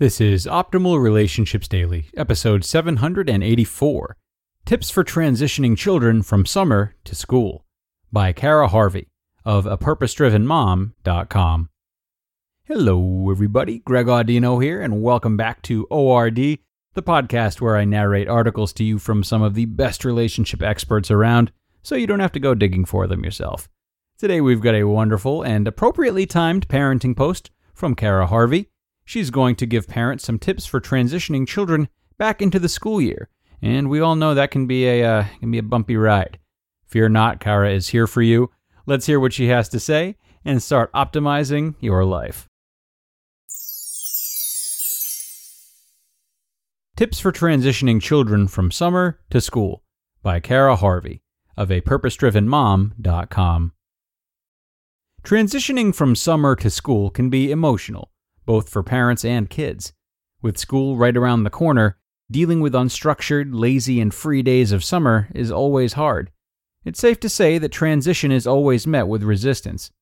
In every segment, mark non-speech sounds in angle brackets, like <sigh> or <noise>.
This is Optimal Relationships Daily, episode 784 Tips for Transitioning Children from Summer to School by Cara Harvey of apurposedrivenmom.com. Hello, everybody. Greg Audino here, and welcome back to ORD, the podcast where I narrate articles to you from some of the best relationship experts around so you don't have to go digging for them yourself. Today we've got a wonderful and appropriately timed parenting post from Cara Harvey. She's going to give parents some tips for transitioning children back into the school year, and we all know that can be a uh, can be a bumpy ride. Fear not, Cara is here for you. Let's hear what she has to say and start optimizing your life. Tips for Transitioning Children from Summer to School by Cara Harvey of a purposedrivenmom.com. Transitioning from summer to school can be emotional, both for parents and kids. With school right around the corner, dealing with unstructured, lazy, and free days of summer is always hard. It's safe to say that transition is always met with resistance.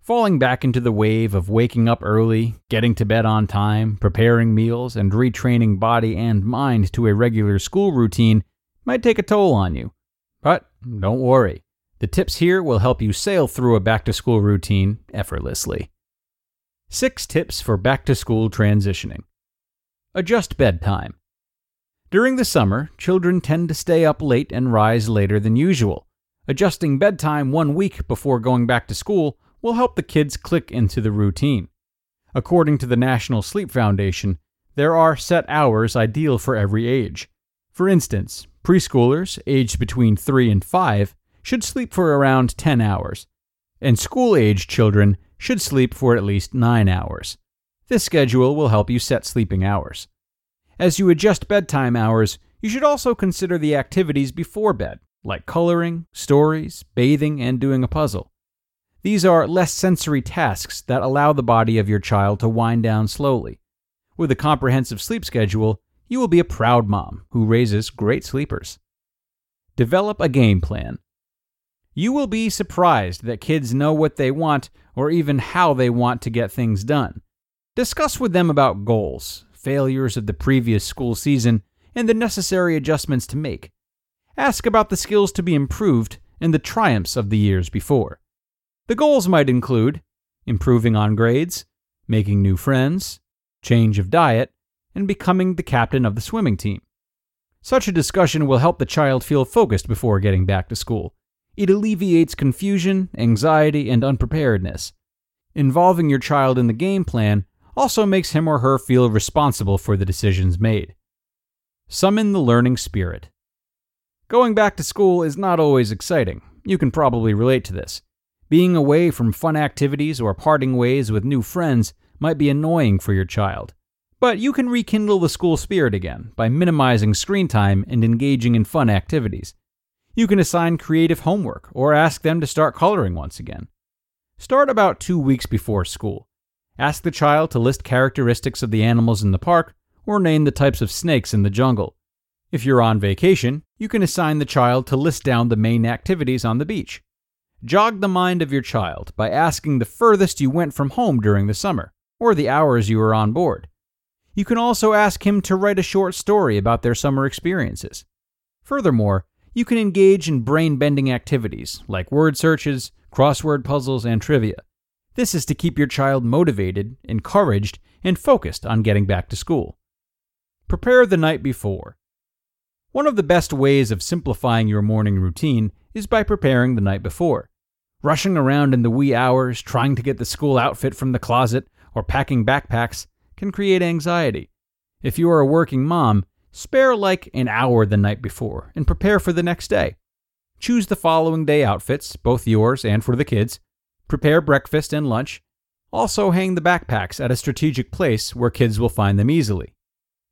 Falling back into the wave of waking up early, getting to bed on time, preparing meals, and retraining body and mind to a regular school routine might take a toll on you. But don't worry. The tips here will help you sail through a back to school routine effortlessly. Six tips for back to school transitioning. Adjust bedtime. During the summer, children tend to stay up late and rise later than usual. Adjusting bedtime one week before going back to school will help the kids click into the routine. According to the National Sleep Foundation, there are set hours ideal for every age. For instance, preschoolers aged between 3 and 5 should sleep for around 10 hours, and school age children should sleep for at least 9 hours. This schedule will help you set sleeping hours. As you adjust bedtime hours, you should also consider the activities before bed, like coloring, stories, bathing, and doing a puzzle. These are less sensory tasks that allow the body of your child to wind down slowly. With a comprehensive sleep schedule, you will be a proud mom who raises great sleepers. Develop a game plan. You will be surprised that kids know what they want or even how they want to get things done. Discuss with them about goals, failures of the previous school season, and the necessary adjustments to make. Ask about the skills to be improved and the triumphs of the years before. The goals might include improving on grades, making new friends, change of diet, and becoming the captain of the swimming team. Such a discussion will help the child feel focused before getting back to school. It alleviates confusion, anxiety, and unpreparedness. Involving your child in the game plan also makes him or her feel responsible for the decisions made. Summon the learning spirit. Going back to school is not always exciting. You can probably relate to this. Being away from fun activities or parting ways with new friends might be annoying for your child. But you can rekindle the school spirit again by minimizing screen time and engaging in fun activities. You can assign creative homework or ask them to start coloring once again. Start about two weeks before school. Ask the child to list characteristics of the animals in the park or name the types of snakes in the jungle. If you're on vacation, you can assign the child to list down the main activities on the beach. Jog the mind of your child by asking the furthest you went from home during the summer, or the hours you were on board. You can also ask him to write a short story about their summer experiences. Furthermore, you can engage in brain bending activities like word searches, crossword puzzles, and trivia. This is to keep your child motivated, encouraged, and focused on getting back to school. Prepare the night before. One of the best ways of simplifying your morning routine is by preparing the night before. Rushing around in the wee hours, trying to get the school outfit from the closet, or packing backpacks can create anxiety. If you are a working mom, Spare like an hour the night before and prepare for the next day. Choose the following day outfits, both yours and for the kids. Prepare breakfast and lunch. Also, hang the backpacks at a strategic place where kids will find them easily.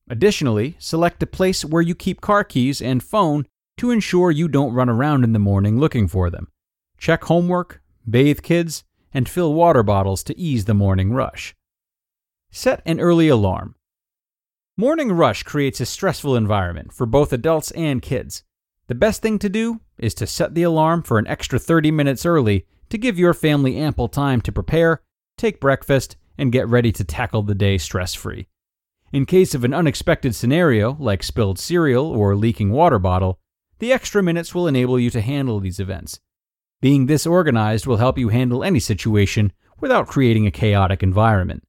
Additionally, select a place where you keep car keys and phone to ensure you don't run around in the morning looking for them. Check homework, bathe kids, and fill water bottles to ease the morning rush. Set an early alarm. Morning rush creates a stressful environment for both adults and kids. The best thing to do is to set the alarm for an extra 30 minutes early to give your family ample time to prepare, take breakfast, and get ready to tackle the day stress free. In case of an unexpected scenario, like spilled cereal or leaking water bottle, the extra minutes will enable you to handle these events. Being this organized will help you handle any situation without creating a chaotic environment.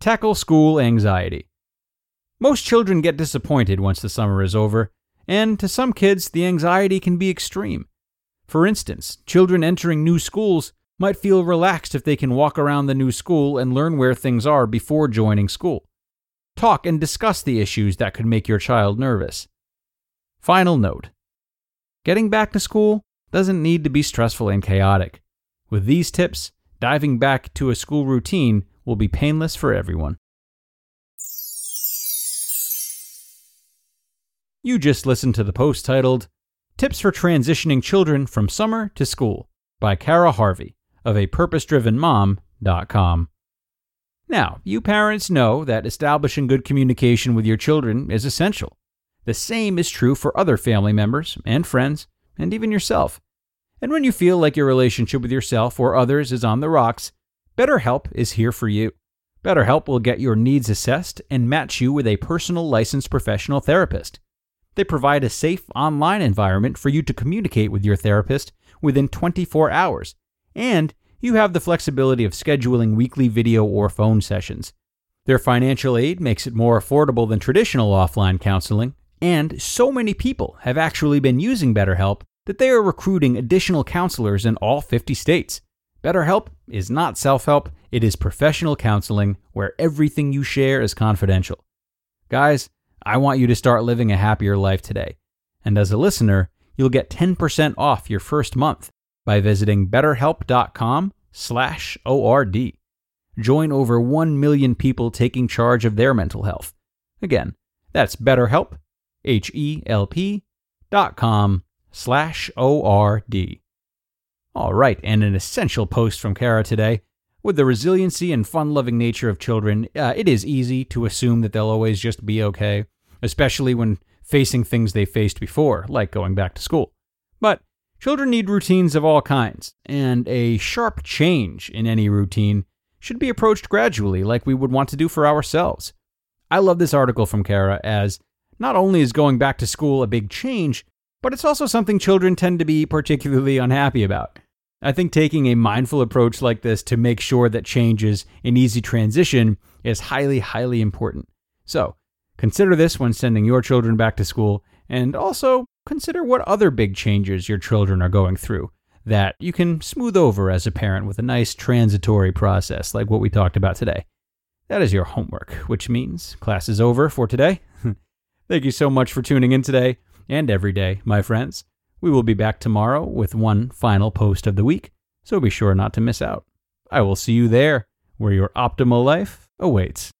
Tackle school anxiety. Most children get disappointed once the summer is over, and to some kids, the anxiety can be extreme. For instance, children entering new schools might feel relaxed if they can walk around the new school and learn where things are before joining school. Talk and discuss the issues that could make your child nervous. Final note Getting back to school doesn't need to be stressful and chaotic. With these tips, diving back to a school routine will be painless for everyone. You just listened to the post titled Tips for Transitioning Children from Summer to School by Cara Harvey of a purposedrivenmom.com. Now, you parents know that establishing good communication with your children is essential. The same is true for other family members and friends, and even yourself. And when you feel like your relationship with yourself or others is on the rocks, BetterHelp is here for you. BetterHelp will get your needs assessed and match you with a personal licensed professional therapist. They provide a safe online environment for you to communicate with your therapist within 24 hours, and you have the flexibility of scheduling weekly video or phone sessions. Their financial aid makes it more affordable than traditional offline counseling, and so many people have actually been using BetterHelp that they are recruiting additional counselors in all 50 states. BetterHelp is not self help, it is professional counseling where everything you share is confidential. Guys, I want you to start living a happier life today. And as a listener, you'll get 10% off your first month by visiting betterhelp.com slash ORD. Join over 1 million people taking charge of their mental health. Again, that's betterhelp, H-E-L-P dot com slash O-R-D. All right, and an essential post from Cara today. With the resiliency and fun loving nature of children, uh, it is easy to assume that they'll always just be okay, especially when facing things they faced before, like going back to school. But Children need routines of all kinds, and a sharp change in any routine should be approached gradually, like we would want to do for ourselves. I love this article from Cara as not only is going back to school a big change, but it's also something children tend to be particularly unhappy about. I think taking a mindful approach like this to make sure that change is an easy transition is highly, highly important. So, consider this when sending your children back to school, and also consider what other big changes your children are going through that you can smooth over as a parent with a nice transitory process like what we talked about today. That is your homework, which means class is over for today. <laughs> Thank you so much for tuning in today and every day, my friends. We will be back tomorrow with one final post of the week, so be sure not to miss out. I will see you there, where your optimal life awaits.